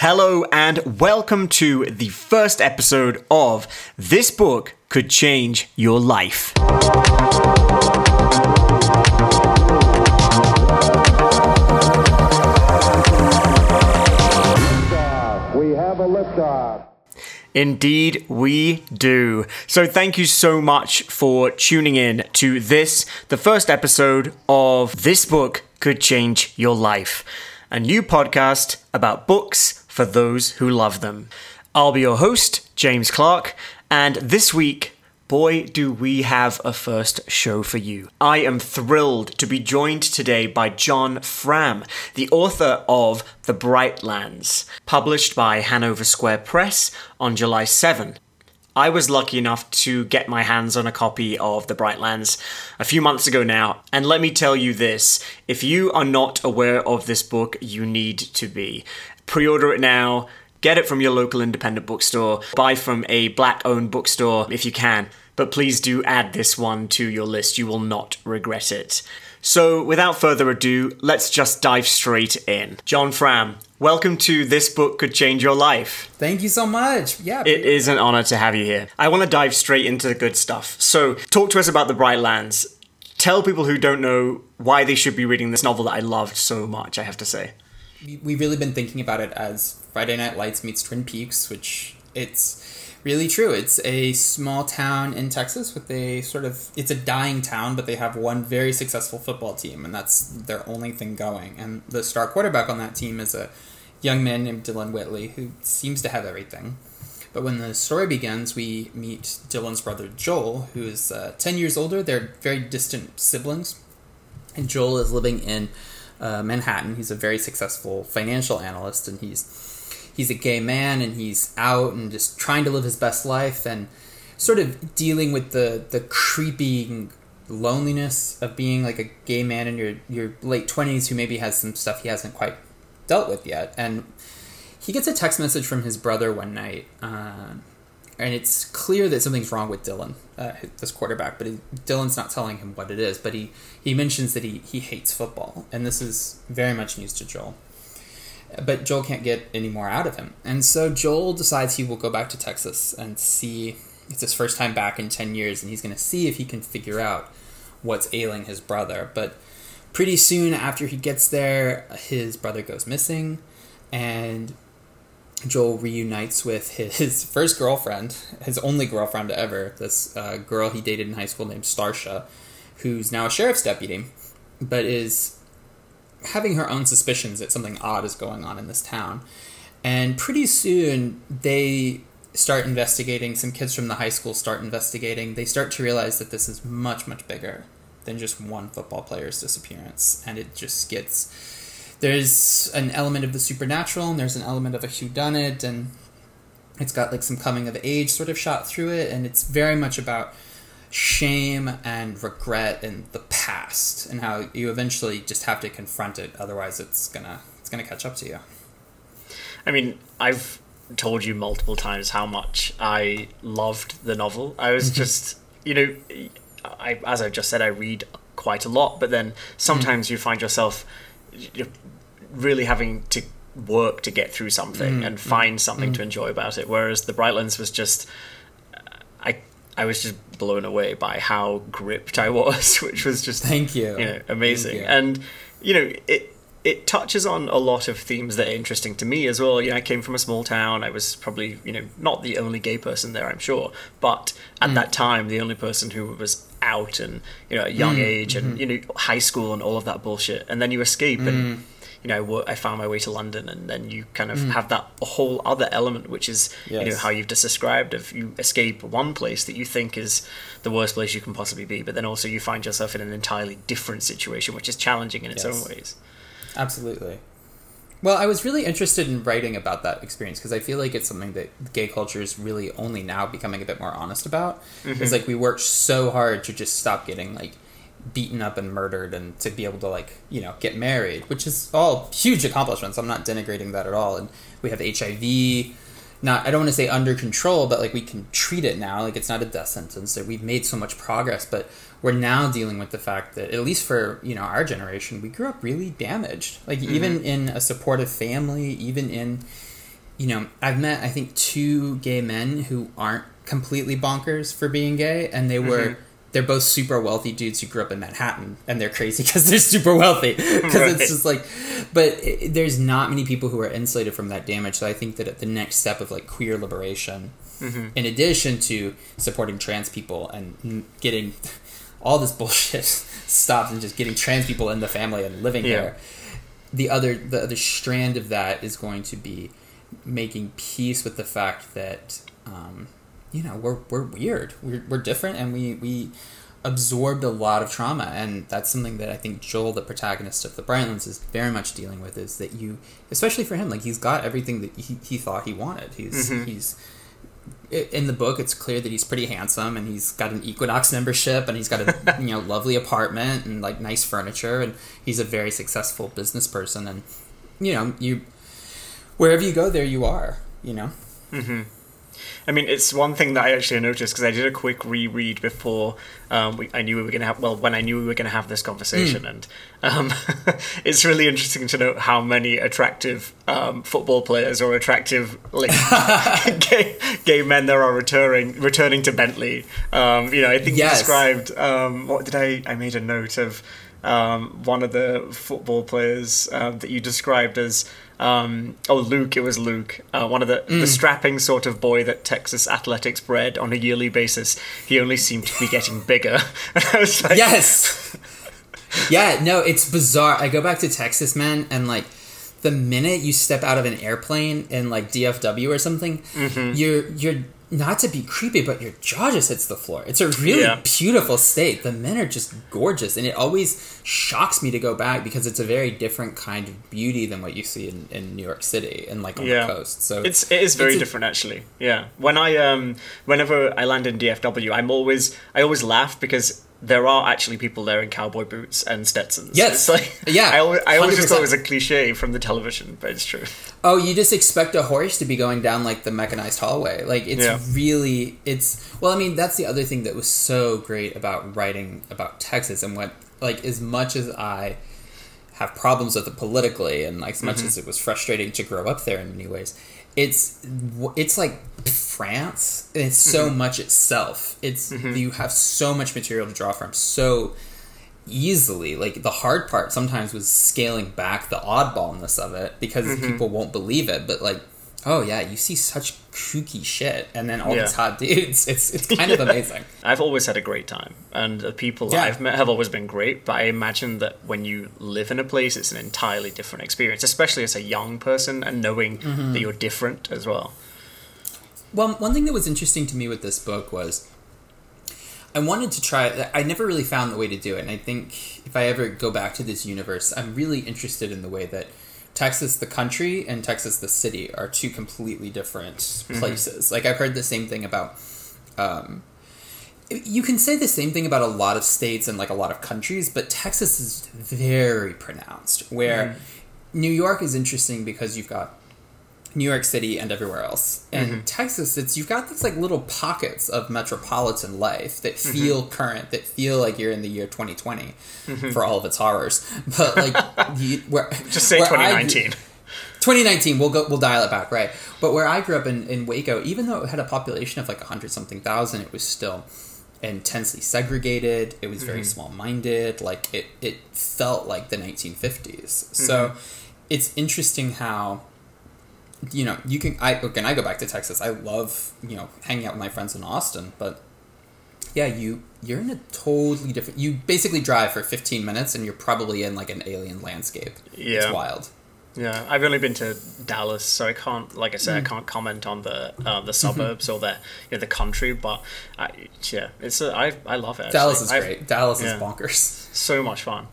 Hello, and welcome to the first episode of This Book Could Change Your Life. We have a liftoff. Indeed, we do. So, thank you so much for tuning in to this, the first episode of This Book Could Change Your Life, a new podcast about books for those who love them. I'll be your host, James Clark, and this week, boy, do we have a first show for you. I am thrilled to be joined today by John Fram, the author of The Brightlands, published by Hanover Square Press on July 7. I was lucky enough to get my hands on a copy of The Brightlands a few months ago now, and let me tell you this if you are not aware of this book, you need to be. Pre order it now. Get it from your local independent bookstore. Buy from a black owned bookstore if you can. But please do add this one to your list. You will not regret it. So, without further ado, let's just dive straight in. John Fram, welcome to This Book Could Change Your Life. Thank you so much. Yeah. It is an honor to have you here. I want to dive straight into the good stuff. So, talk to us about The Brightlands. Tell people who don't know why they should be reading this novel that I loved so much, I have to say. We- we've really been thinking about it as Friday Night Lights meets Twin Peaks, which it's really true. It's a small town in Texas with a sort of it's a dying town, but they have one very successful football team, and that's their only thing going. And the star quarterback on that team is a young man named Dylan Whitley who seems to have everything. But when the story begins, we meet Dylan's brother Joel, who is uh, 10 years older. They're very distant siblings. And Joel is living in uh, Manhattan. He's a very successful financial analyst, and he's he's a gay man, and he's out and just trying to live his best life, and sort of dealing with the the creeping loneliness of being like a gay man in your your late twenties who maybe has some stuff he hasn't quite dealt with yet, and he gets a text message from his brother one night. Uh, and it's clear that something's wrong with Dylan, uh, this quarterback. But Dylan's not telling him what it is. But he he mentions that he he hates football, and this is very much news to Joel. But Joel can't get any more out of him, and so Joel decides he will go back to Texas and see. It's his first time back in ten years, and he's going to see if he can figure out what's ailing his brother. But pretty soon after he gets there, his brother goes missing, and Joel reunites with his first girlfriend, his only girlfriend ever, this uh, girl he dated in high school named Stacia, who's now a sheriff's deputy, but is having her own suspicions that something odd is going on in this town. And pretty soon they start investigating, some kids from the high school start investigating. They start to realize that this is much, much bigger than just one football player's disappearance. And it just gets there's an element of the supernatural and there's an element of a whodunit and it's got like some coming of age sort of shot through it and it's very much about shame and regret and the past and how you eventually just have to confront it otherwise it's gonna it's gonna catch up to you. I mean, I've told you multiple times how much I loved the novel. I was mm-hmm. just, you know, I, as I just said, I read quite a lot, but then sometimes mm. you find yourself really having to work to get through something mm, and mm, find something to mm. enjoy about it. Whereas the Brightlands was just, I, I was just blown away by how gripped I was, which was just Thank you. you know, amazing. you. And you know, it it touches on a lot of themes that are interesting to me as well. You know, I came from a small town. I was probably, you know, not the only gay person there, I'm sure, but at mm. that time, the only person who was out and you know, at a young mm. age and mm-hmm. you know, high school and all of that bullshit. And then you escape and. Mm. You know, I found my way to London, and then you kind of have that whole other element, which is you know how you've just described of you escape one place that you think is the worst place you can possibly be, but then also you find yourself in an entirely different situation, which is challenging in its Yes. own ways. Absolutely. Well, I was really interested in writing about that experience because I feel like it's something that gay culture is really only now becoming a bit more honest about. It's mm-hmm. like we worked so hard to just stop getting like beaten up and murdered and to be able to like, you know, get married, which is all huge accomplishments. I'm not denigrating that at all. And we have HIV not I don't want to say under control, but like we can treat it now. Like it's not a death sentence. That we've made so much progress, but we're now dealing with the fact that at least for you know our generation, we grew up really damaged. Like even in a supportive family, even in you know, I've met I think two gay men who aren't completely bonkers for being gay, and they were. Mm-hmm. They're both super wealthy dudes who grew up in Manhattan, and they're crazy because they're super wealthy. Because Right. it's just like, but it, there's not many people who are insulated from that damage. So I think that at the next step of like queer liberation, Mm-hmm. in addition to supporting trans people and getting all this bullshit stops and just getting trans people in the family and living Yeah. there, the other the other strand of that is going to be making peace with the fact that um, you know we're we're weird, we're, we're different, and we we absorbed a lot of trauma, and that's something that I think Joel, the protagonist of the Brightlands, is very much dealing with. Is that you, especially for him, like he's got everything that he, he thought he wanted. He's he's i- in the book it's clear that he's pretty handsome and he's got an equinox membership and he's got a you know lovely apartment and like nice furniture and he's a very successful business person and you know you wherever you go there you are you know mm-hmm. I mean, it's one thing that I actually noticed because I did a quick reread before um, we, I knew we were going to have. Well, when I knew we were going to have this conversation, Hmm. and um, it's really interesting to note how many attractive um, football players or attractive like gay, gay men there are returning returning to Bentley. Um, you know, I think you described. Um, what did I? I made a note of um, one of the football players um, that you described as. Um, oh, Luke! It was Luke, uh, one of the, Mm. the strapping sort of boy that Texas athletics bred on a yearly basis. He only seemed to be getting bigger. And I was like, yes yeah no it's bizarre i go back to texas man and like the minute you step out of an airplane in like dfw or something Mm-hmm. you're you're not to be creepy but your jaw just hits the floor it's a really Yeah. beautiful state the men are just gorgeous and it always shocks me to go back because it's a very different kind of beauty than what you see in, in new york city and like on Yeah. the coast so It's it is very it's a- different actually. Yeah. When I um whenever I land in DFW, I'm always I always laugh because there are actually people there in cowboy boots and Stetsons. Yes. It's like Yeah, I always, I always just thought it was a cliche from the television, but it's true. Oh, you just expect a horse to be going down like the mechanized hallway. Like it's Yeah. really it's well, I mean, that's the other thing that was so great about writing about Texas and what like as much as I have problems with it politically and like as much Mm-hmm. as it was frustrating to grow up there in many ways, it's it's like France it's so Mm-hmm. much itself. It's you have so much material to draw from so easily. Like the hard part sometimes was scaling back the oddballness of it because Mm-hmm. people won't believe it. But like, oh yeah, you see such kooky shit, and then all Yeah. these hot dudes. It's it's kind of amazing. I've always had a great time, and the people Yeah. I've met have always been great. But I imagine that when you live in a place, it's an entirely different experience, especially as a young person and knowing Mm-hmm. that you're different as well. Well, one thing that was interesting to me with this book was I wanted to try. I never really found the way to do it, and I think if I ever go back to this universe, I'm really interested in the way that Texas, the country, and Texas, the city, are two completely different places. Like I've heard the same thing about. Um, you can say the same thing about a lot of states and like a lot of countries, but Texas is very pronounced. Where New York is interesting because you've got New York City and everywhere else. And mm-hmm. Texas, it's you've got these like little pockets of metropolitan life that mm-hmm. feel current, that feel like you're in the year 2020 mm-hmm. for all of its horrors. But like, you, where, Just say where I 2019. 2019 we'll go we'll dial it back right. But where i grew up in, in waco even though it had a population of like 100 something thousand it was still intensely segregated. It was very small minded like it it felt like the 1950s so it's interesting how you know you can i again i go back to texas i love you know hanging out with my friends in austin but yeah you you're in a totally different you basically drive for 15 minutes and you're probably in like an alien landscape Yeah. it's wild Yeah, I've only been to Dallas, so I can't, like I said, Mm. I can't comment on the uh, the suburbs or the you know, the country. But I, yeah, it's a, I I love it. Dallas actually. is I've- great. Dallas yeah. is bonkers. So much fun,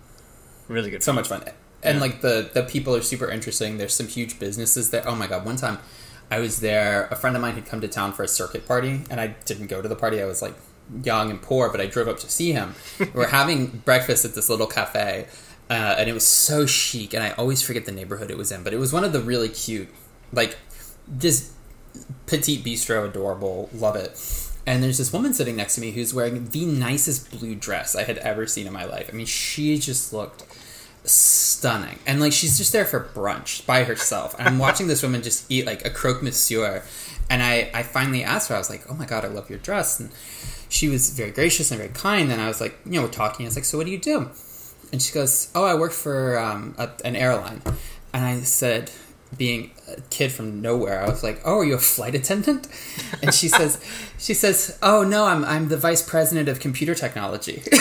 really good. So fun. much fun. And Yeah. like the the people are super interesting. There's some huge businesses there. Oh my god, one time I was there, a friend of mine had come to town for a circuit party and I didn't go to the party. I was like young and poor, but I drove up to see him. we are having breakfast at this little cafe. Uh, and it was so chic, and I always forget the neighborhood it was in, but it was one of the really cute, like, just petite bistro, adorable, love it. And there's this woman sitting next to me who's wearing the nicest blue dress I had ever seen in my life. I mean, she just looked stunning. And like she's just there for brunch by herself. And I'm watching this woman just eat like a croque monsieur. And I, I finally asked her, I was like, Oh my god, I love your dress and she was very gracious and very kind and I was like, you know, we're talking, I was like, So what do you do? And she goes, Oh, I work for um, a, an airline. And I said, being a kid from nowhere, I was like, "Oh, are you a flight attendant?" And she says, "She says, oh no, I'm I'm the vice president of computer technology."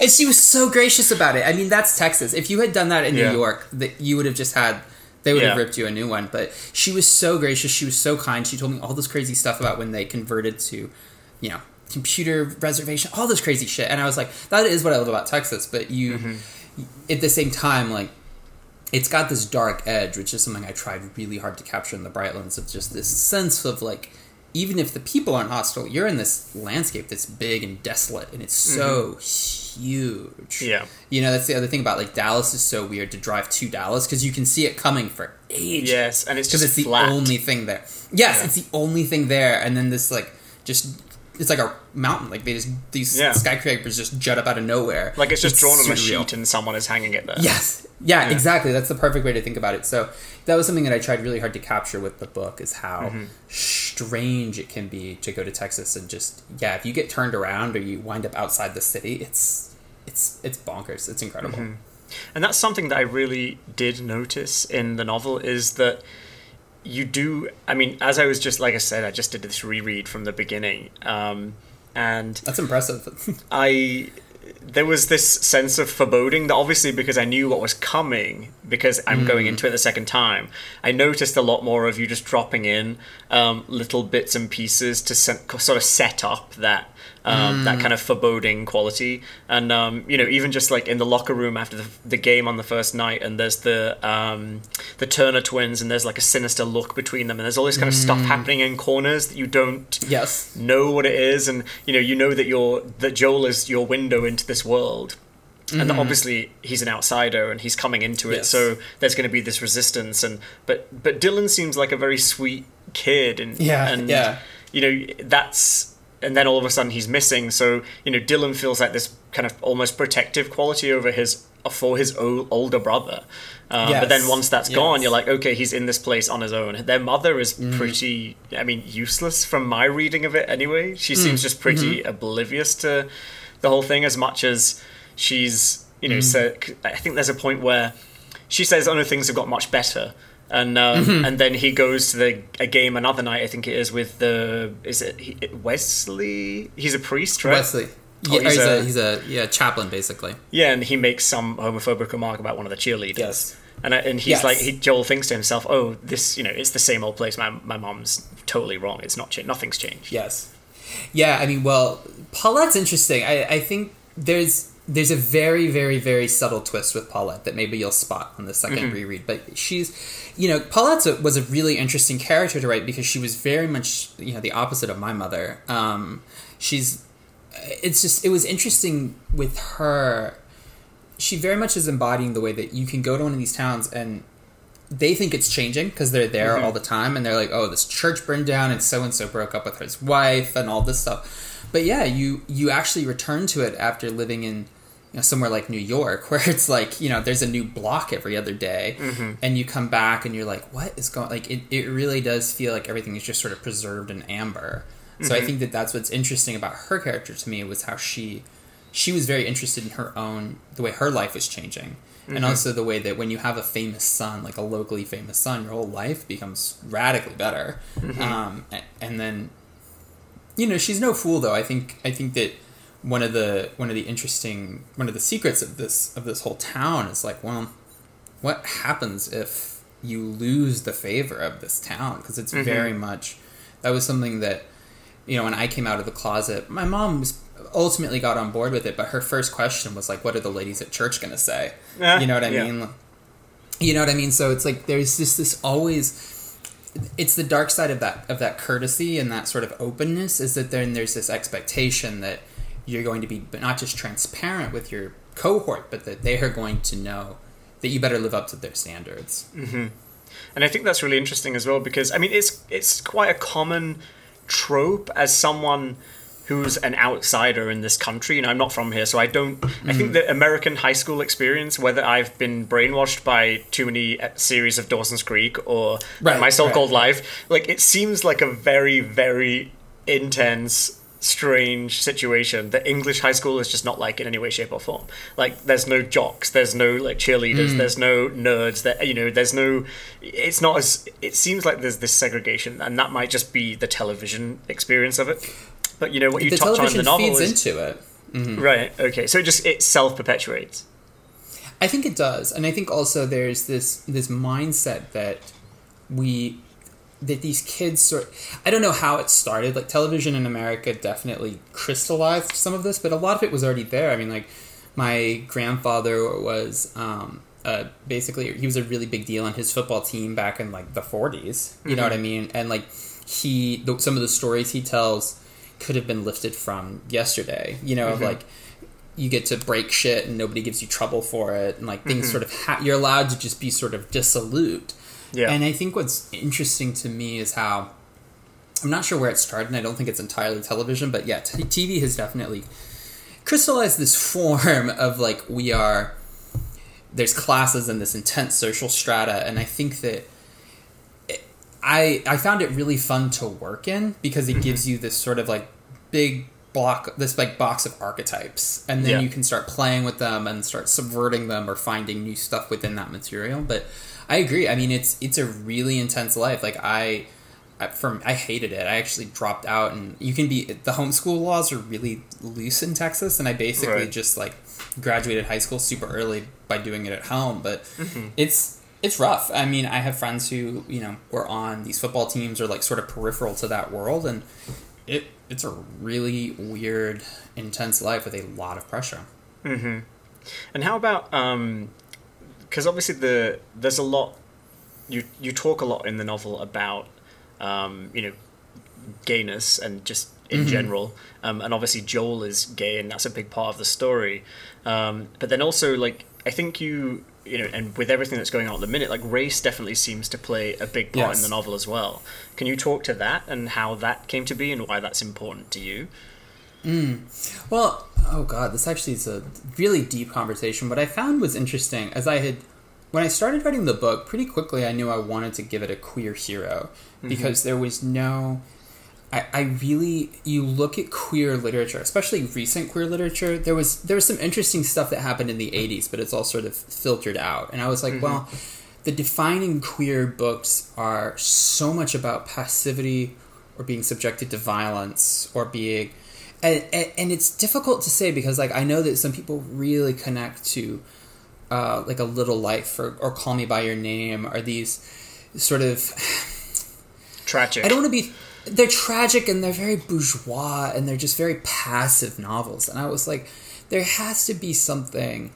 and she was so gracious about it. I mean, that's Texas. If you had done that in Yeah. New York, that you would have just had. They would have ripped you a new one. But she was so gracious. She was so kind. She told me all this crazy stuff about when they converted to, you know, computer reservation, all this crazy shit. And I was like, that is what I love about Texas. But you, Mm-hmm. at the same time, like, it's got this dark edge, which is something I tried really hard to capture in the Brightlands of just this sense of like, even if the people aren't hostile, you're in this landscape that's big and desolate, and it's so huge. Mm-hmm. Yeah. You know, that's the other thing about like Dallas is so weird to drive to Dallas because you can see it coming for ages. Yes, and it's because just it's the flat. only thing there. Yes, Yeah. it's the only thing there, and then this like just. It's like a mountain. Like they just these Yeah. skyscrapers just jut up out of nowhere. Like it's just drawn on a sheet and someone is hanging it there. Yes. Yeah, Yeah. exactly. That's the perfect way to think about it. So that was something that I tried really hard to capture with the book is how Mm-hmm. strange it can be to go to Texas and just yeah, if you get turned around or you wind up outside the city, it's it's it's bonkers. It's incredible. Mm-hmm. And that's something that I really did notice in the novel is that you do. I mean, as I was just like I said, I just did this reread from the beginning, um, and That's impressive. I there was this sense of foreboding that obviously because I knew what was coming because I'm going into it the second time I noticed a lot more of you just dropping in um, little bits and pieces to sort of set up that um, that kind of foreboding quality. And um, you know even just like in the locker room after the, the game on the first night and there's the um, the Turner twins and there's like a sinister look between them and there's all this kind of stuff happening in corners that you don't yes. know what it is. And you know you know that you're that Joel is your window into this world. And that obviously he's an outsider and he's coming into it. Yes. so there's going to be this resistance and but but Dylan seems like a very sweet kid and Yeah, and yeah. you know that's and then all of a sudden he's missing. So you know Dylan feels like this kind of almost protective quality over his for his o- older brother. Um, but then once that's gone you're like okay he's in this place on his own. Their mother is mm. pretty i mean useless from my reading of it anyway. She mm. seems just pretty mm-hmm. oblivious to the whole thing as much as she's you know mm. so i think there's a point where she says oh no things have got much better and um, and then he goes to the a game another night i think it is with the is it wesley he's a priest right Wesley. Oh, Yeah, he's he's, a- a, he's a yeah chaplain basically. yeah, and he makes some homophobic remark about one of the cheerleaders. Yes. And, I- and he's Yes. like, he, Joel thinks to himself, "Oh, this, you know, it's the same old place. My my mom's totally wrong. It's not, cha- nothing's changed." Yes. Yeah, I mean, well, Paulette's interesting. I, I think there's there's a very, very, very subtle twist with Paulette that maybe you'll spot on the 2nd reread. But she's, you know, Paulette a, was a really interesting character to write because she was very much, you know, the opposite of my mother. Um, she's, it's just, it was interesting with her. She very much is embodying the way that you can go to one of these towns and they think it's changing because they're there all the time and they're like, oh, this church burned down and so and so broke up with his wife and all this stuff. But yeah, you you actually return to it after living in you know, somewhere like New York, where it's like you know there's a new block every other day, mm-hmm. and you come back and you're like, what is going? Like it, it really does feel like everything is just sort of preserved in amber. So I mm-hmm. think that that's what's interesting about her character to me was how she she was very interested in her own the way her life was changing and mm-hmm. also the way that when you have a famous son like a locally famous son your whole life becomes radically better. Um, a- and then you know she's no fool though. I think i think that one of the one of the interesting one of the secrets of this of this whole town is like well what happens if you lose the favor of this town? Because it's mm-hmm. very much that was something that you know when i came out of the closet my mom was ultimately got on board with it but her first question was like what are the ladies at church going to say you know what i yeah. mean? You know what i mean? So it's like there's just this always it's the dark side of that of that courtesy and that sort of openness is that then there's this expectation that you're going to be but not just transparent with your cohort but that they are going to know that you better live up to their standards And I think that's really interesting as well because I mean it's it's quite a common trope as someone who's an outsider in this country, and I'm not from here, so I don't. I think the American high school experience, whether I've been brainwashed by too many uh, series of Dawson's Creek or Right, my so-called right. life, like it seems like a very, very intense. Strange situation that English high school is just not like in any way, shape, or form. Like, there's no jocks, there's no like cheerleaders, hmm. there's no nerds. That you know, there's no. It's not as. It seems like there's this segregation, and that might just be the television experience of it. But you know what you the touch on in the novel feeds is into it. Mm-hmm. right. Okay, so it just it self perpetuates. I think it does, and I think also there's this this mindset that we that these kids sort. I don't know how it started. Like television in America definitely crystallized some of this, but a lot of it was already there. I mean, like my grandfather was. Um, uh, basically, he was a really big deal on his football team back in like the 40s. You know what I mean? And like he, the, some of the stories he tells could have been lifted from yesterday. You know, of like you get to break shit and nobody gives you trouble for it and like things sort of ha- you're allowed to just be sort of dissolute Yeah. and i think what's interesting to me is how i'm not sure where it started and i don't think it's entirely television but yeah t- tv has definitely crystallized this form of like we are there's classes and this intense social strata and i think that it- i i found it really fun to work in because it mm-hmm. gives you this sort of like big block this like box of archetypes and then Yeah. you can start playing with them and start subverting them or finding new stuff within that material but i agree i mean it's it's a really intense life like i I- from I hated it. I actually dropped out, and you can be the homeschool laws are really loose in Texas, and I basically Right. just like graduated high school super early by doing it at home. But it's it's rough. I mean, I have friends who you know were on these football teams or like sort of peripheral to that world, and it it's a really weird, intense life with a lot of pressure. Mhm. And how about um because obviously the there's a lot you you talk a lot in the novel about um you know gayness and just in general um and obviously Joel is gay and that's a big part of the story. Um but then also like I think you you know and with everything that's going on at the minute like race definitely seems to play a big part in the novel as well. Can you talk to that and how that came to be and why that's important to you Mm. Well, oh god, this actually is a really deep conversation. What I found was interesting as I had when I started writing the book, pretty quickly I knew I wanted to give it a queer hero mm-hmm. because there was no I, I really you look at queer literature, especially recent queer literature, there was there was some interesting stuff that happened in the eighties, but it's all sort of filtered out. And I was like, mm-hmm. well, the defining queer books are so much about passivity or being subjected to violence or being and, and, and it's difficult to say because like I know that some people really connect to uh, like a little life or, or call me by your name or these sort of tragic I don't want to be. They're tragic and they're very bourgeois and they're just very passive novels. And I was like, there has to be something.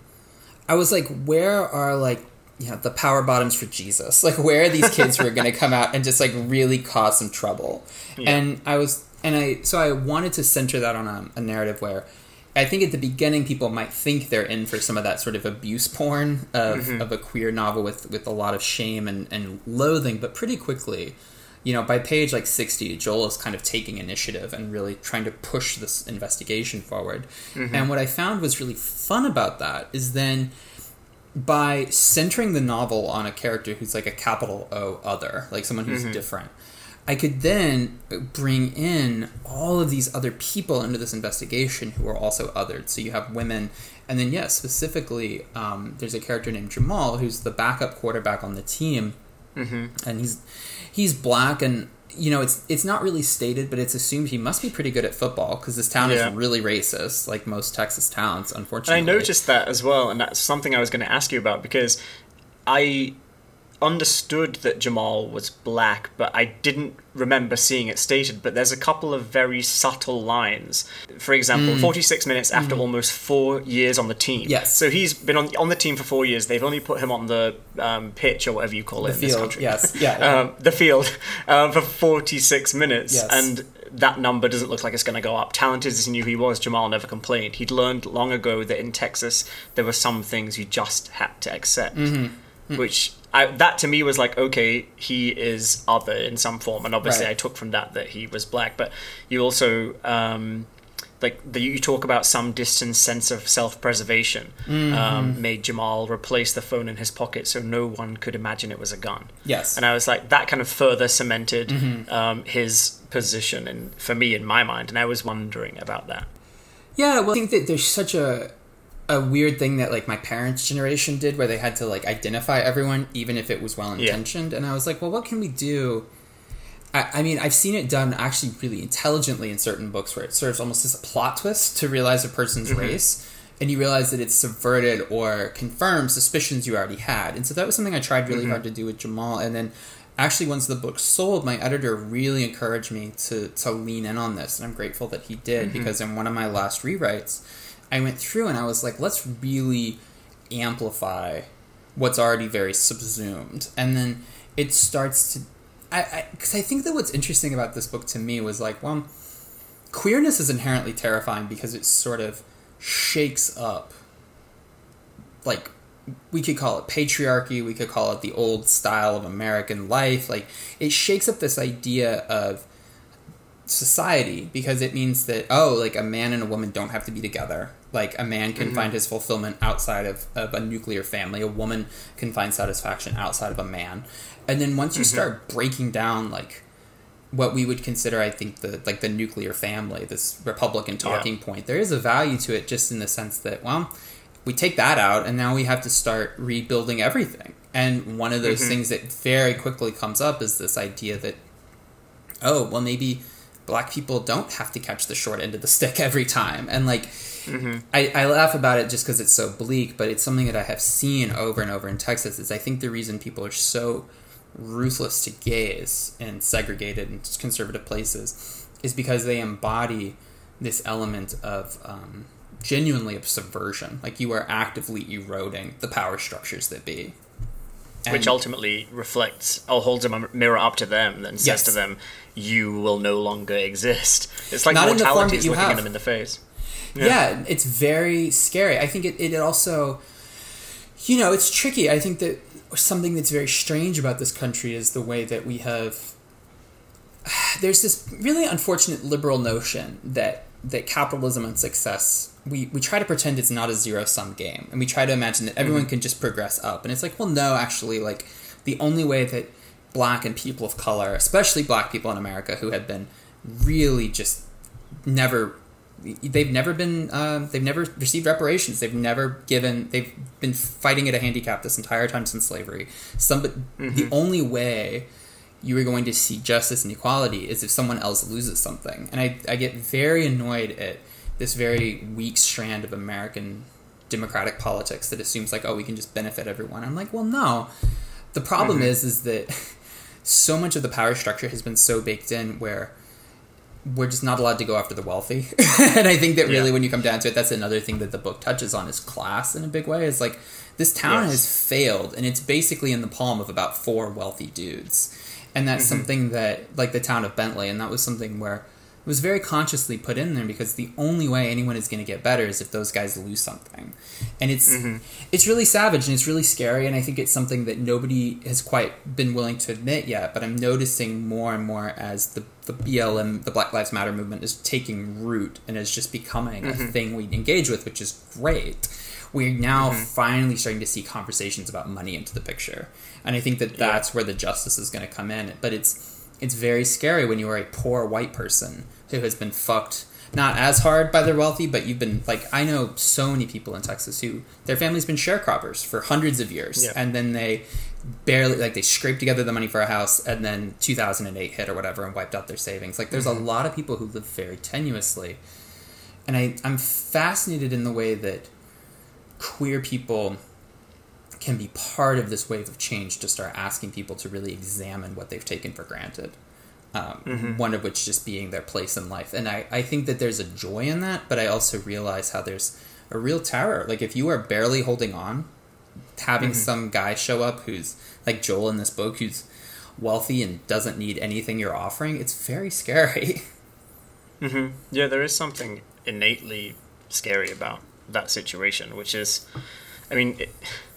I was like, where are like, you know, the power bottoms for Jesus? Like, where are these kids who are going to come out and just like really cause some trouble? And I was, and I, so I wanted to center that on a, a narrative where. I think at the beginning, people might think they're in for some of that sort of abuse porn of, mm-hmm. of a queer novel with, with a lot of shame and, and loathing, but pretty quickly, you know, by page like 60, Joel is kind of taking initiative and really trying to push this investigation forward. Mm-hmm. And what I found was really fun about that is then by centering the novel on a character who's like a capital O other, like someone who's mm-hmm. different, I could then bring in all of these other people into this investigation who are also othered. So you have women, and then, yes, specifically, um, there's a character named Jamal who's the backup quarterback on the team and he's he's black and you know it's it's not really stated but it's assumed he must be pretty good at football because this town Yeah. is really racist like most texas towns unfortunately. And I noticed that as well, and that's something I was going to ask you about because I understood that Jamal was black, but I didn't remember seeing it stated. But there's a couple of very subtle lines. For example, 46 minutes after almost four years on the team. Mm. Yes. So he's been on on the team for four years. They've only put him on the um, pitch or whatever you call it the in this country. yes yeah, yeah. Um, the field um, for 46 minutes Yes. and that number doesn't look like it's going to go up talented as he knew he was jamal never complained he'd learned long ago that in texas there were some things you just had to accept Mm-hmm. which I, that to me was like okay he is other in some form and obviously Right. i took from that that he was black but you also um, like the, you talk about some distant sense of self-preservation Mm-hmm. um, made Jamal replace the phone in his pocket so no one could imagine it was a gun. Yes. and I was like that kind of further cemented Mm-hmm. um, his position and for me in my mind, and I was wondering about that. Yeah, well, I think that there's such a a weird thing that like my parents' generation did, where they had to like identify everyone, even if it was well intentioned. And I was like, well, what can we do? I, I mean, I've seen it done actually really intelligently in certain books, where it serves almost as a plot twist to realize a person's mm-hmm. race, and you realize that it's subverted or confirms suspicions you already had. And so that was something I tried really mm-hmm. hard to do with Jamal, and then. Actually, once the book sold, my editor really encouraged me to, to lean in on this, and I'm grateful that he did mm-hmm. because in one of my last rewrites, I went through and I was like, let's really amplify what's already very subsumed. And then it starts to. I Because I, think that what's interesting about this book to me was like, well, queerness is inherently terrifying because it sort of shakes up, like, we could call it patriarchy, we could call it the old style of American life. Like, it shakes up this idea of society because it means that oh like a man and a woman don't have to be together like a man can mm-hmm. find his fulfillment outside of, of a nuclear family. A woman can find satisfaction outside of a man. And then once you mm-hmm. start breaking down like what we would consider i think the like the nuclear family this republican talking point there is a value to it just in the sense that well we take that out and now we have to start rebuilding everything. And one of those mm-hmm. things that very quickly comes up is this idea that oh well maybe black people don't have to catch the short end of the stick every time. And like I, I laugh about it just because it's so bleak but it's something that i have seen over and over in texas is i think the reason people are so ruthless to gays in segregated and conservative places is because they embody this element of um, genuinely of subversion. Like you are actively eroding the power structures that be. Which ultimately reflects or holds a mirror up to them and says Yes. to them, "You will no longer exist." It's like Not in the form mortality that is you looking have. at them in the face. yeah. it's very scary i think it, it also you know it's tricky i think that something that's very strange about this country is the way that we have there's this really unfortunate liberal notion that that capitalism and success we, we try to pretend it's not a zero sum game and we try to imagine that everyone mm-hmm. can just progress up and it's like well no actually like the only way that black and people of color especially black people in america who have been really just never they've never been uh, they've never received reparations. They've never given they've been fighting at a handicap this entire time since slavery. Some but the only way you are going to see justice and equality is if someone else loses something. And I, I get very annoyed at this very weak strand of american democratic politics that assumes like oh we can just benefit everyone. I'm like well no. The problem is is that so much of the power structure has been so baked in where we're just not allowed to go after the wealthy. and I think that really, Yeah. when you come down to it, that's another thing that the book touches on is class in a big way. Is like this town Yes. has failed, and it's basically in the palm of about four wealthy dudes, and that's mm-hmm. something that like the town of Bentley, and that was something where it was very consciously put in there because the only way anyone is going to get better is if those guys lose something, and it's mm-hmm. it's really savage and it's really scary, and I think it's something that nobody has quite been willing to admit yet. But I'm noticing more and more as the the BLM, the Black Lives Matter movement, is taking root and is just becoming a mm-hmm. thing we engage with, which is great. We're now mm-hmm. finally starting to see conversations about money into the picture, and I think that that's where the justice is going to come in. But it's it's very scary when you are a poor white person who has been fucked not as hard by the wealthy, but you've been like I know so many people in Texas who their family's been sharecroppers for hundreds of years, Yeah. and then they barely like they scraped together the money for a house, and then 2008 hit or whatever and wiped out their savings. Like there's a mm-hmm. lot of people who live very tenuously, and I I'm fascinated in the way that queer people can be part of this wave of change to start asking people to really examine what they've taken for granted. Um, mm-hmm. One of which just being their place in life. And I, I think that there's a joy in that, but I also realize how there's a real terror. Like, if you are barely holding on, having mm-hmm. some guy show up who's like Joel in this book, who's wealthy and doesn't need anything you're offering, it's very scary. Mm-hmm. Yeah, there is something innately scary about that situation, which is, I mean, it,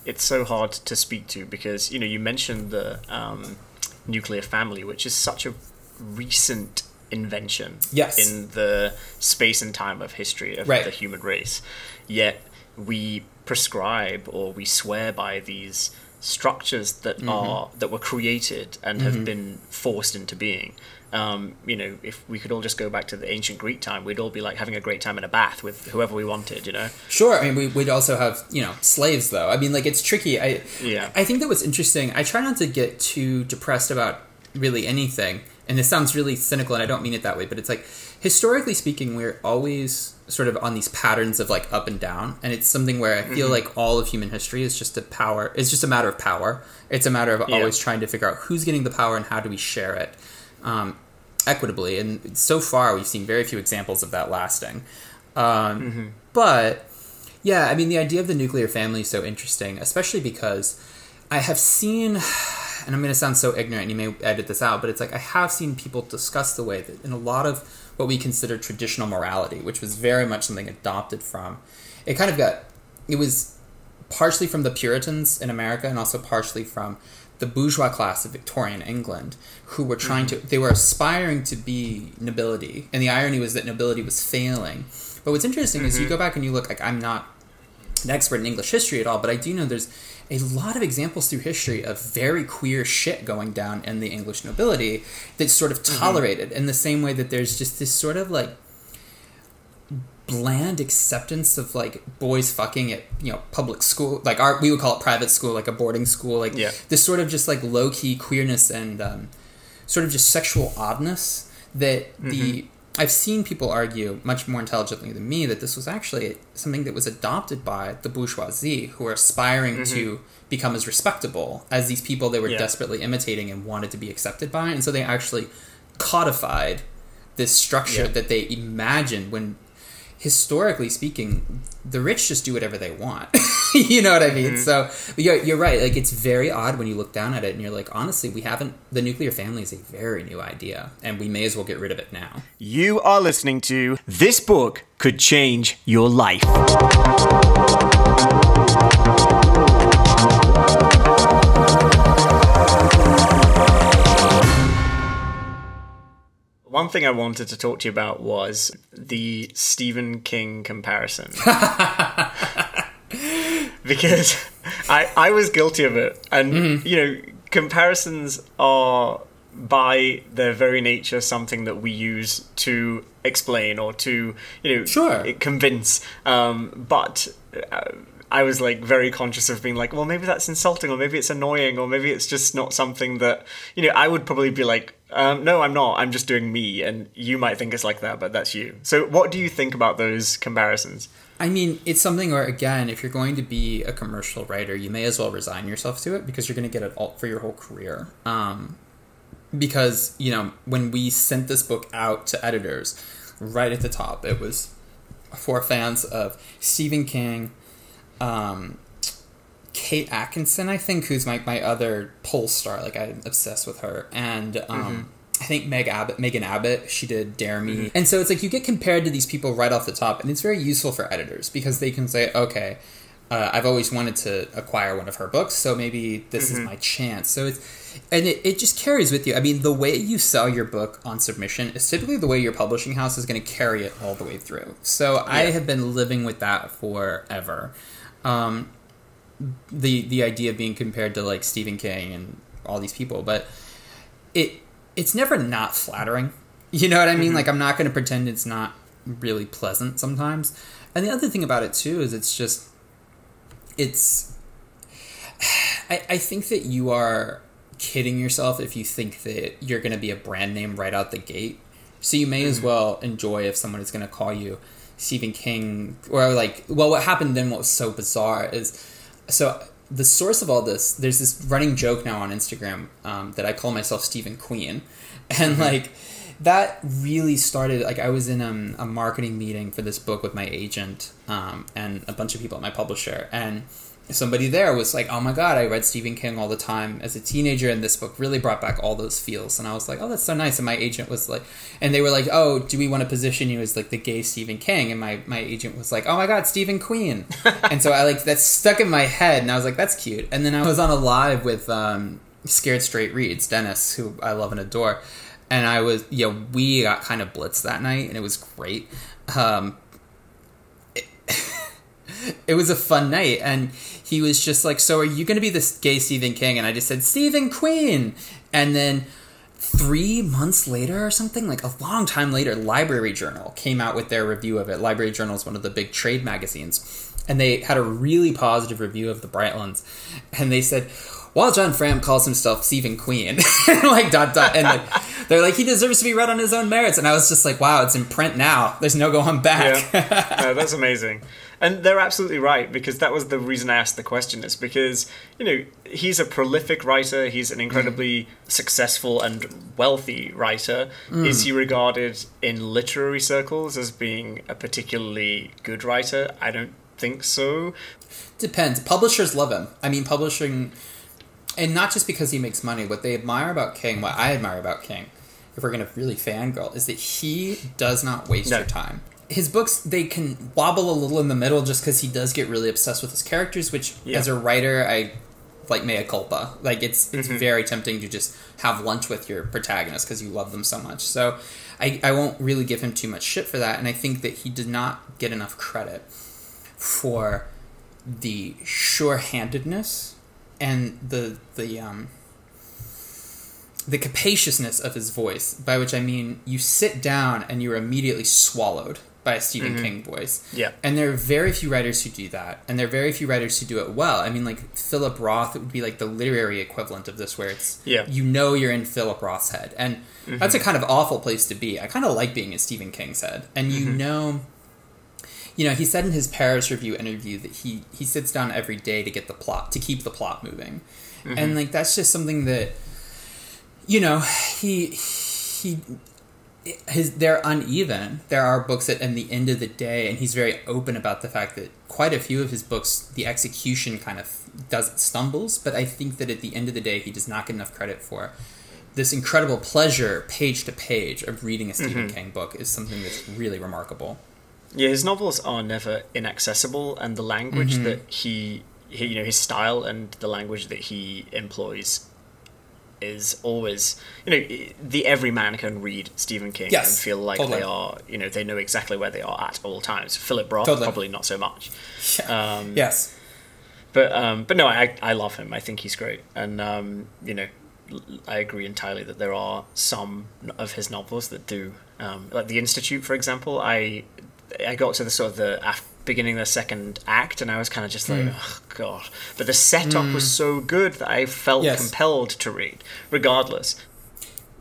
it's so hard to speak to because you know you mentioned the um, nuclear family, which is such a recent invention Yes. in the space and time of history of Right. the human race. Yet we prescribe or we swear by these structures that Mm-hmm. are that were created and have been forced into being. Um, you know, if we could all just go back to the ancient Greek time, we'd all be like having a great time in a bath with whoever we wanted. You know, Sure. I mean, we, we'd also have you know slaves though. I mean, like it's tricky. I Yeah. I think that was interesting. I try not to get too depressed about really anything, and this sounds really cynical, and I don't mean it that way. But it's like historically speaking, we're always sort of on these patterns of like up and down, and it's something where I Mm-hmm. feel like all of human history is just a power. It's just a matter of power. It's a matter of Yeah. always trying to figure out who's getting the power and how do we share it. Um, equitably and so far we've seen very few examples of that lasting um, but yeah, I mean, the idea of the nuclear family is so interesting, especially because I have seen, and I'm going to sound so ignorant, and you may edit this out, but it's like I have seen people discuss the way that in a lot of what we consider traditional morality, which was very much something adopted from, it kind of got, it was partially from the Puritans in America and also partially from the bourgeois class of Victorian England, who were trying mm-hmm. to, they were aspiring to be nobility. And the irony was that nobility was failing. But what's interesting is you mm-hmm. go back and you look, like, I'm not an expert in English history at all, but I do know there's a lot of examples through history of very queer shit going down in the English nobility that's sort of tolerated in the same way that there's just this sort of like bland acceptance of like boys fucking at you know public school like our we would call it private school like a boarding school like Yeah. this sort of just like low key queerness and um, sort of just sexual oddness that the I've seen people argue much more intelligently than me that this was actually something that was adopted by the bourgeoisie who were aspiring mm-hmm. to become as respectable as these people they were Yeah. desperately imitating and wanted to be accepted by and so they actually codified this structure Yeah. that they imagined when historically speaking the rich just do whatever they want. You know what i mean? Mm-hmm. So you're, you're right. Like it's very odd when you look down at it and you're like honestly we haven't the nuclear family is a very new idea and we may as well get rid of it now. You are listening to This Book Could Change Your Life. One thing I wanted to talk to you about was the Stephen King comparison. because I, I was guilty of it. And, you know, comparisons are, by their very nature, something that we use to explain or to, you know, Sure. convince. Um, but. Uh, I was like very conscious of being like, well, maybe that's insulting, or maybe it's annoying, or maybe it's just not something that you know. I would probably be like, um, no, I'm not. I'm just doing me, and you might think it's like that, but that's you. So, what do you think about those comparisons? I mean, it's something where, again, if you're going to be a commercial writer, you may as well resign yourself to it because you're going to get it all for your whole career. Um, because, you know, when we sent this book out to editors, right at the top, it was for fans of Stephen King, um, Kate Atkinson, I think, who's my, my other pole star. Like, I'm obsessed with her. And, um, I think Meg Abbott, Megan Abbott, she did Dare Me. And so it's like you get compared to these people right off the top, and it's very useful for editors because they can say, okay, uh, I've always wanted to acquire one of her books, so maybe this is my chance. So it's, and it, it just carries with you. I mean, the way you sell your book on submission is typically the way your publishing house is going to carry it all the way through. So I have been living with that forever. Um, the the idea of being compared to like Stephen King and all these people, but it it's never not flattering. You know what I mean? Mm-hmm. Like I'm not going to pretend it's not really pleasant sometimes. And the other thing about it too is it's just it's I, I think that you are kidding yourself if you think that you're going to be a brand name right out the gate. So you may as mm-hmm. well enjoy if someone is going to call you Stephen King or like well what happened then what was so bizarre is so the source of all this there's this running joke now on Instagram um, that I call myself Stephen Queen. And like that really started like I was in um, a marketing meeting for this book with my agent um, and a bunch of people at my publisher. And somebody there was like, "Oh my god, I read Stephen King all the time as a teenager, and this book really brought back all those feels." And I was like, "Oh, that's so nice." And my agent was like, and they were like, "Oh, do we want to position you as like the gay Stephen King?" And my my agent was like, "Oh my god, Stephen Queen." and so I like that stuck in my head, and I was like, "That's cute." And then I was on a live with um, Scared Straight Reads, Dennis, who I love and adore. and I was, you know, we got kind of blitzed that night, and it was great. Um, it, it was a fun night, and he was just like, "So, are you going to be this gay Stephen King?" And I just said, "Stephen Queen," and then three months later or something, like a long time later, Library Journal came out with their review of it. Library Journal is one of the big trade magazines. And they had a really positive review of the Brightlands. And they said, while John Fram calls himself Stephen Queen, like dot dot, and like, they're like he deserves to be read on his own merits, and I was just like, wow, it's in print now. There's no going back. Yeah, no, that's amazing. And they're absolutely right because that was the reason I asked the question. Is because you know he's a prolific writer. He's an incredibly mm. successful and wealthy writer. Mm. Is he regarded in literary circles as being a particularly good writer? I don't think so. Depends. Publishers love him. I mean, publishing, and not just because he makes money. What they admire about King, what I admire about King, if we're going to really fangirl, is that he does not waste no. your time his books they can wobble a little in the middle just because he does get really obsessed with his characters which yeah. as a writer i like mea culpa like it's it's mm-hmm. very tempting to just have lunch with your protagonist because you love them so much so I, I won't really give him too much shit for that and i think that he did not get enough credit for the sure-handedness and the the um the capaciousness of his voice by which i mean you sit down and you're immediately swallowed by a Stephen mm-hmm. King voice. Yeah. And there are very few writers who do that. And there are very few writers who do it well. I mean, like Philip Roth would be like the literary equivalent of this, where it's, yeah. you know, you're in Philip Roth's head. And mm-hmm. that's a kind of awful place to be. I kind of like being in Stephen King's head. And you mm-hmm. know, you know, he said in his Paris Review interview that he, he sits down every day to get the plot, to keep the plot moving. And mm-hmm. like, that's just something that, you know, he, he his they're uneven. There are books that, in the end of the day, and he's very open about the fact that quite a few of his books, the execution kind of does stumbles. But I think that at the end of the day, he does not get enough credit for this incredible pleasure, page to page, of reading a Stephen mm-hmm. King book is something that's really remarkable. Yeah, his novels are never inaccessible, and the language mm-hmm. that he, he, you know, his style and the language that he employs is always you know the everyman can read Stephen King yes, and feel like totally. they are you know they know exactly where they are at all times. Philip Roth totally. probably not so much. Yeah. Um, yes, but um, but no, I I love him. I think he's great, and um, you know I agree entirely that there are some of his novels that do um, like the Institute, for example. I I got to the sort of the beginning of the second act, and I was kind of just like, mm. oh god. But the setup mm. was hmm. so good that I felt yes. compelled to read, regardless.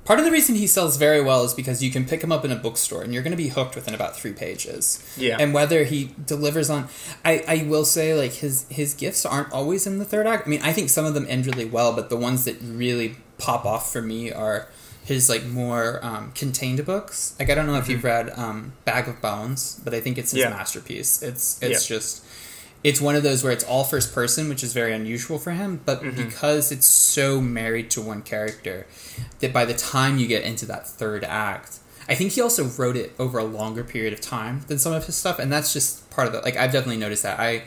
Part of the reason he sells very well is because you can pick him up in a bookstore and you're going to be hooked within about three pages. Yeah. And whether he delivers on, I, I will say like his his gifts aren't always in the third act. I mean, I think some of them end really well, but the ones that really pop off for me are his like more um, contained books. Like I don't know if mm-hmm. you've read um, Bag of Bones, but I think it's his yeah. masterpiece. It's it's yeah. just it's one of those where it's all first person, which is very unusual for him. But mm-hmm. because it's so married to one character, that by the time you get into that third act, I think he also wrote it over a longer period of time than some of his stuff, and that's just part of the like I've definitely noticed that I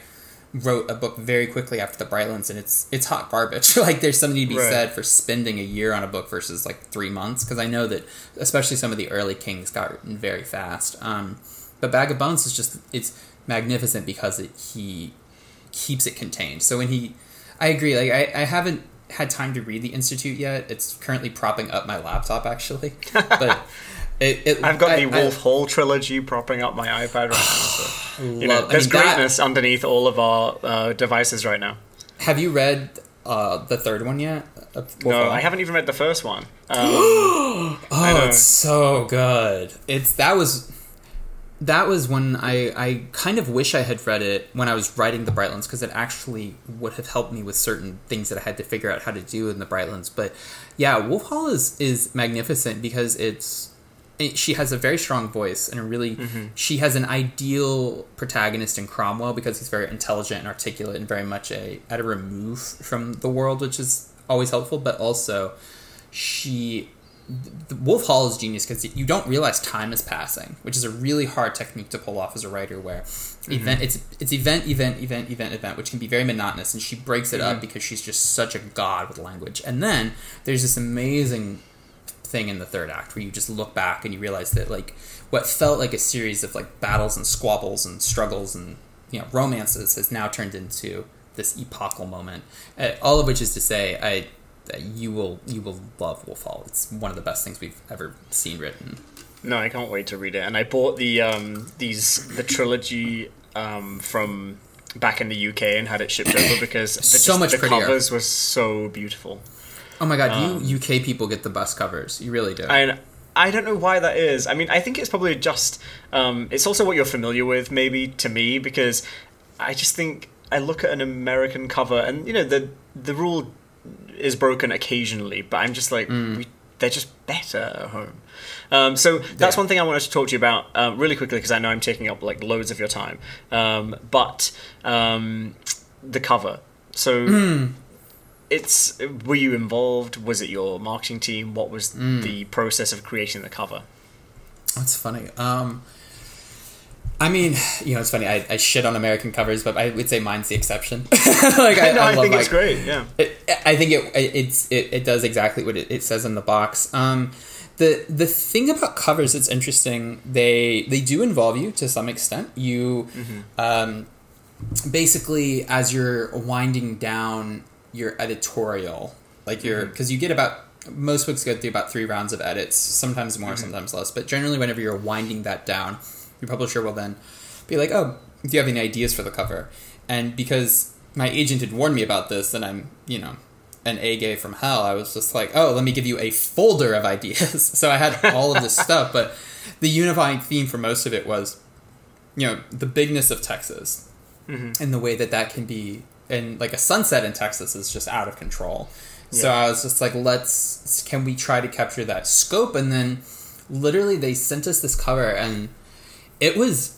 wrote a book very quickly after the Brightlands, and it's it's hot garbage. like there's something to be right. said for spending a year on a book versus like three months, because I know that especially some of the early Kings got written very fast. Um, but Bag of Bones is just it's magnificent because it, he keeps it contained. So when he, I agree. Like I, I haven't had time to read the Institute yet. It's currently propping up my laptop actually, but. It, it, I've got I, the Wolf I, Hall trilogy propping up my iPad right now. So, you know, there's I mean, greatness that, underneath all of our uh, devices right now. Have you read uh, the third one yet? Uh, no, Hall? I haven't even read the first one. Um, oh, it's so good. It's that was that was when I, I kind of wish I had read it when I was writing the Brightlands because it actually would have helped me with certain things that I had to figure out how to do in the Brightlands. But yeah, Wolf Hall is is magnificent because it's she has a very strong voice and a really mm-hmm. she has an ideal protagonist in Cromwell because he's very intelligent and articulate and very much a at a remove from the world, which is always helpful. But also, she the Wolf Hall is genius because you don't realize time is passing, which is a really hard technique to pull off as a writer. Where mm-hmm. event it's it's event event event event event, which can be very monotonous, and she breaks it mm-hmm. up because she's just such a god with language. And then there's this amazing thing in the third act where you just look back and you realize that like what felt like a series of like battles and squabbles and struggles and you know romances has now turned into this epochal moment. Uh, all of which is to say, I that you will you will love Wolf Hall. It's one of the best things we've ever seen written. No, I can't wait to read it. And I bought the um, these the trilogy um, from back in the UK and had it shipped over because the, So just- much the prettier. covers were so beautiful. Oh my god, you UK people get the best covers. You really do. And I don't know why that is. I mean, I think it's probably just um, it's also what you're familiar with, maybe to me, because I just think I look at an American cover, and you know the the rule is broken occasionally, but I'm just like we, they're just better at home. Um, so that's Yeah. one thing I wanted to talk to you about uh, really quickly because I know I'm taking up like loads of your time. Um, but um, the cover, so it's were you involved? Was it your marketing team? What was the process of creating the cover? That's funny. Um, I mean, you know, it's funny. I, I shit on American covers, but I would say mine's the exception. like I, no, I, love think my- it's great. Yeah. It, I think it it- it's it, it does exactly what it, it says in the box. Um, the the thing about covers that's interesting, they they do involve you to some extent. You um, basically as you're winding down your editorial, like your mm-hmm. because you get about most books go through about three rounds of edits, sometimes more, mm-hmm. sometimes less. But generally, whenever you're winding that down, your publisher will then be like, "Oh, do you have any ideas for the cover?" And because my agent had warned me about this, and I'm you know an A gay from hell, I was just like, "Oh, let me give you a folder of ideas." so I had all of this stuff, but the unifying theme for most of it was, you know, the bigness of Texas mm-hmm. and the way that that can be and like a sunset in Texas is just out of control. So Yeah. I was just like, let's can we try to capture that scope? And then literally they sent us this cover and it was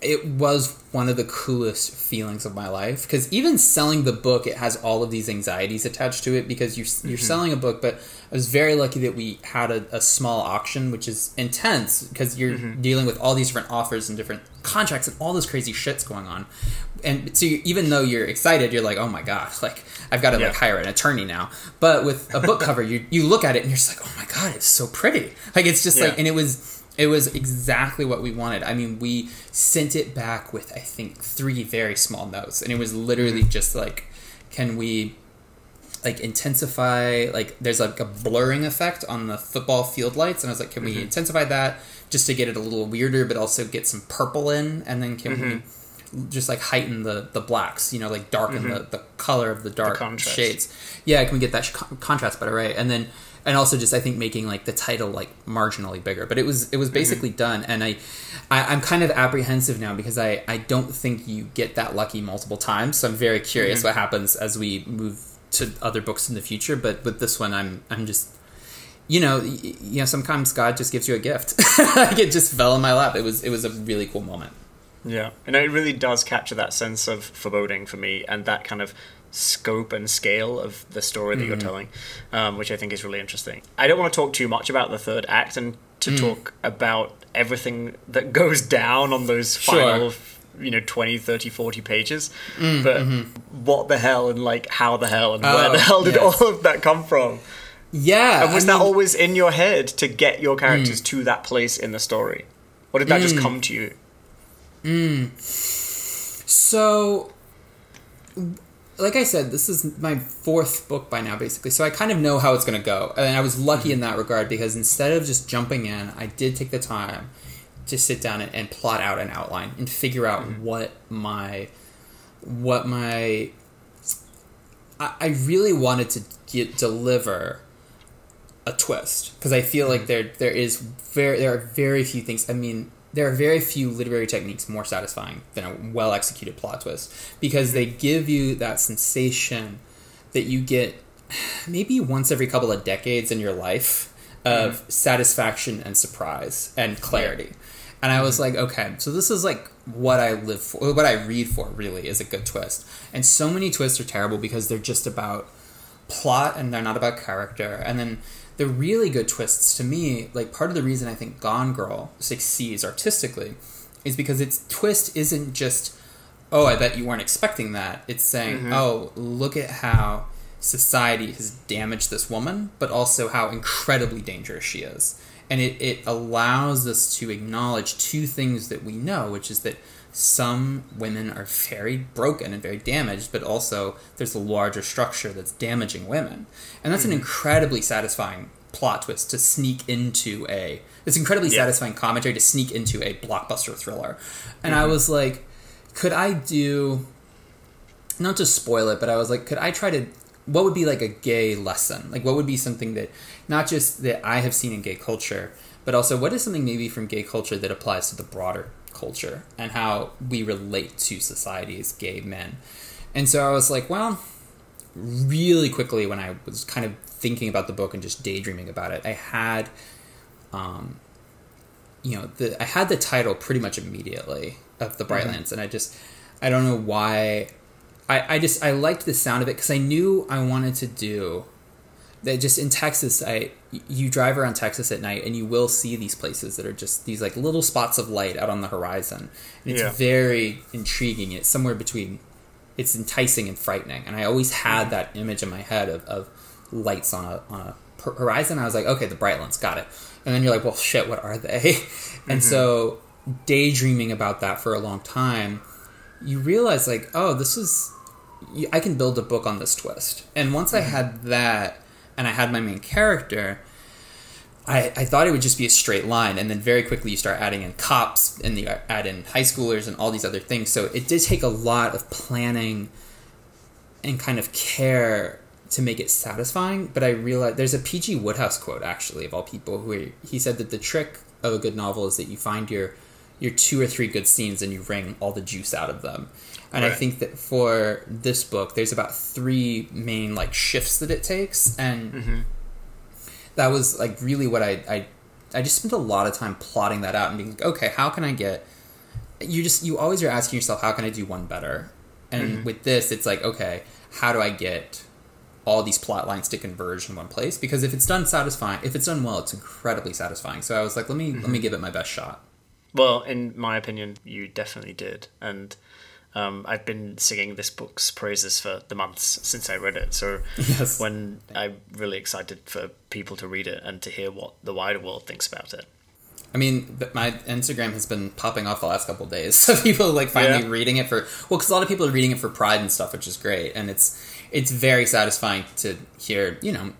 it was one of the coolest feelings of my life because even selling the book it has all of these anxieties attached to it because you're, you're mm-hmm. selling a book but i was very lucky that we had a, a small auction which is intense because you're mm-hmm. dealing with all these different offers and different contracts and all this crazy shit's going on. And so you, even though you're excited you're like oh my god like i've got to Yeah. like hire an attorney now. But with a book cover you, you look at it and you're just like oh my god it's so pretty. Like it's just Yeah. like and it was it was exactly what we wanted. I mean, we sent it back with I think three very small notes, and it was literally mm-hmm. just like, can we like intensify like there's like a blurring effect on the football field lights, and I was like, can we mm-hmm. intensify that just to get it a little weirder, but also get some purple in, and then can we mm-hmm. just like heighten the the blacks, you know, like darken the, the color of the dark contrast. shades. Yeah, can we get that sh- contrast better, right? And then and also just I think making like the title like marginally bigger. But it was it was mm-hmm. basically done, and I, I I'm kind of apprehensive now because I I don't think you get that lucky multiple times. So I'm very curious mm-hmm. what happens as we move to other books in the future. But with this one, I'm I'm just. You know, you know. Sometimes God just gives you a gift. like it just fell in my lap. It was, it was a really cool moment. Yeah, and it really does capture that sense of foreboding for me, and that kind of scope and scale of the story that you're mm-hmm. telling, um, which I think is really interesting. I don't want to talk too much about the third act and to mm. talk about everything that goes down on those Sure. final you know 20 30 40 pages. Mm, but mm-hmm. what the hell and like how the hell and where Oh, the hell did yes. all of that come from? Yeah, and was I that mean- always in your head to get your characters mm. to that place in the story? Or did that just come to you? So, like I said, this is my fourth book by now, basically. So I kind of know how it's going to go, and I was lucky in that regard because instead of just jumping in, I did take the time to sit down and, and plot out an outline and figure out mm-hmm. what my what my I, I really wanted to get deliver a twist because I feel like mm-hmm. there there is very there are very few things. I mean, there are very few literary techniques more satisfying than a well executed plot twist because they give you that sensation that you get maybe once every couple of decades in your life of mm-hmm. satisfaction and surprise and clarity. And I was mm-hmm. like, okay, so this is like what I live for, what I read for really is a good twist. And so many twists are terrible because they're just about plot and they're not about character. And then the really good twists to me, like part of the reason I think Gone Girl succeeds artistically is because its twist isn't just, oh, I bet you weren't expecting that. It's saying, mm-hmm. oh, look at how society has damaged this woman, but also how incredibly dangerous she is. And it, it allows us to acknowledge two things that we know, which is that some women are very broken and very damaged, but also there's a larger structure that's damaging women. And that's an mm. incredibly satisfying plot twist to sneak into a it's incredibly Yeah. satisfying commentary to sneak into a blockbuster thriller. And I mm-hmm. was like, could I do not to spoil it, but I was like, could I try to what would be like a gay lesson? Like what would be something that not just that I have seen in gay culture, but also what is something maybe from gay culture that applies to the broader culture and how we relate to society as gay men. And so I was like, well, really quickly when I was kind of thinking about the book and just daydreaming about it, I had um you know, the I had the title pretty much immediately of the Brightlands and I just I don't know why I, I just I liked the sound of it because I knew I wanted to do that just in Texas I you drive around Texas at night and you will see these places that are just these like little spots of light out on the horizon. And it's Yeah. very intriguing. It's somewhere between it's enticing and frightening. And I always had mm-hmm. that image in my head of, of lights on a on a horizon. I was like okay the Brightlands got it. And then you're like well shit what are they? And mm-hmm. so daydreaming about that for a long time you realize like oh this is i can build a book on this twist. And once i mm-hmm. had that and i had my main character I, I thought it would just be a straight line and then very quickly you start adding in cops and you add in high schoolers and all these other things. So it did take a lot of planning and kind of care to make it satisfying but i realized there's a pg Wodehouse quote actually of all people who he said that the trick of a good novel is that you find your your two or three good scenes and you wring all the juice out of them and i think that for this book there's about three main like shifts that it takes and mm-hmm. that was like really what I, I I just spent a lot of time plotting that out and being like, okay, how can I get you just you always are asking yourself how can I do one better? And mm-hmm. with this it's like, okay, how do I get all these plot lines to converge in one place? Because if it's done satisfying if it's done well, it's incredibly satisfying. So I was like, let me let me mm-hmm. give it my best shot. Well, in my opinion, you definitely did, and um, I've been singing this book's praises for the months since I read it. So Yes. when I'm really excited for people to read it and to hear what the wider world thinks about it. I mean, my Instagram has been popping off the last couple of days. So people like finally Yeah. reading it for well, because a lot of people are reading it for pride and stuff, which is great, and it's it's very satisfying to hear you know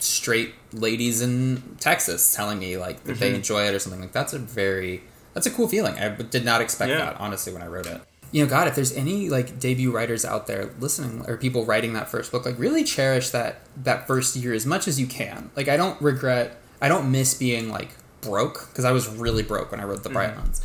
straight ladies in Texas telling me like that Mm-hmm. they enjoy it or something like that's a very that's a cool feeling. I did not expect Yeah. that honestly when I wrote it. You know, God, if there's any like debut writers out there listening or people writing that first book, like really cherish that that first year as much as you can. Like I don't regret, I don't miss being like broke because I was really broke when I wrote the mm-hmm. Brightlands,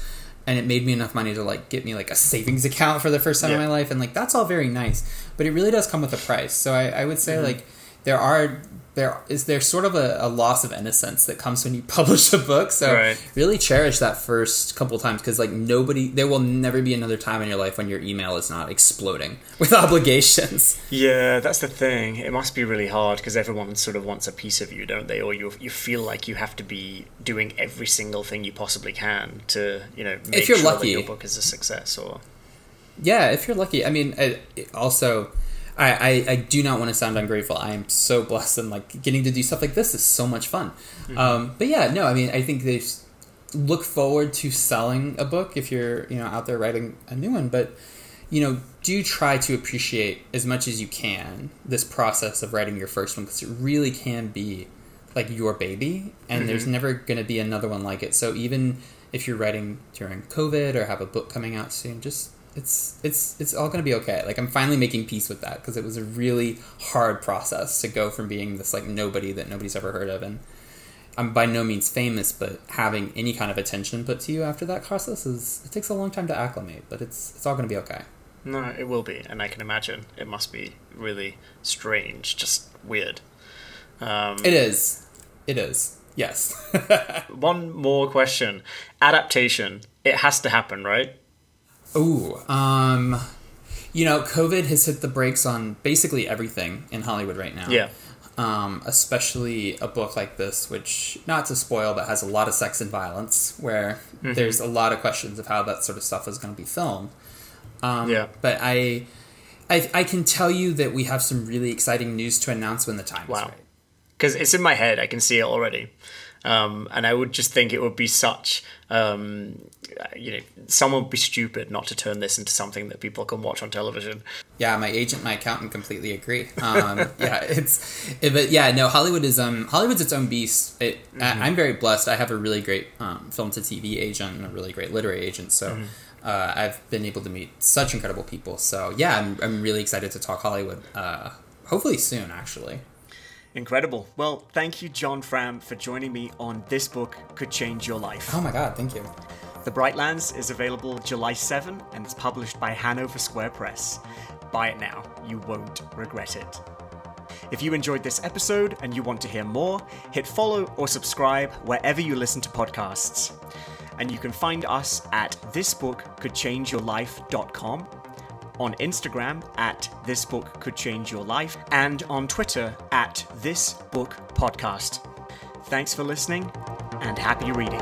and it made me enough money to like get me like a savings account for the first time in my life, and like that's all very nice, but it really does come with a price. So I, I would say mm-hmm. like there are there is there sort of a, a loss of innocence that comes when you publish a book. So Right. really cherish that first couple times because like nobody there will never be another time in your life when your email is not exploding with obligations Yeah, that's the thing. It must be really hard because everyone sort of wants a piece of you, don't they? Or you you feel like you have to be doing every single thing you possibly can to, you know, make you're sure lucky. your book is a success. Or yeah if you're lucky i mean also I, I, I do not want to sound ungrateful. I am so blessed and like getting to do stuff like this is so much fun. Um, but yeah no i mean i think they look forward to selling a book if you're you know out there writing a new one but you know do try to appreciate as much as you can this process of writing your first one because it really can be like your baby and there's never going to be another one like it. So even if you're writing during covid or have a book coming out soon just it's it's it's all going to be okay. Like i'm finally making peace with that because it was a really hard process to go from being this like nobody that nobody's ever heard of. And i'm by no means famous but having any kind of attention put to you after that process is it takes a long time to acclimate but it's it's all going to be okay. No, it will be, and I can imagine it must be really strange, just weird. Um, it is. It is. Yes. One more question: adaptation. It has to happen, right? Ooh, um, you know, COVID has hit the brakes on basically everything in Hollywood right now. Yeah. Um, especially a book like this, which not to spoil, but has a lot of sex and violence, where there's a lot of questions of how that sort of stuff is going to be filmed. Um, Yeah. But I, I, I can tell you that we have some really exciting news to announce when the time is Wow. right. Because it's in my head, I can see it already. Um, and I would just think it would be such, um, you know, someone would be stupid not to turn this into something that people can watch on television. Yeah, my agent, my accountant completely agree. Um, yeah, it's, it, but yeah, no, Hollywood is um Hollywood's its own beast. It, I, I'm very blessed. I have a really great um, film to TV agent and a really great literary agent. So. Uh, I've been able to meet such incredible people. So yeah, I'm, I'm really excited to talk Hollywood. Uh, hopefully soon, actually. Incredible. Well, thank you, John Fram, for joining me on This Book Could Change Your Life. Oh my god, thank you. The Brightlands is available July 7 and it's published by Hanover Square Press. Buy it now, you won't regret it. If you enjoyed this episode and you want to hear more, hit follow or subscribe wherever you listen to podcasts. And you can find us at thisbookcouldchangeyourlife.com, on Instagram at This Book Could Change Your Life and on Twitter at This Book Podcast. Thanks for listening and happy reading.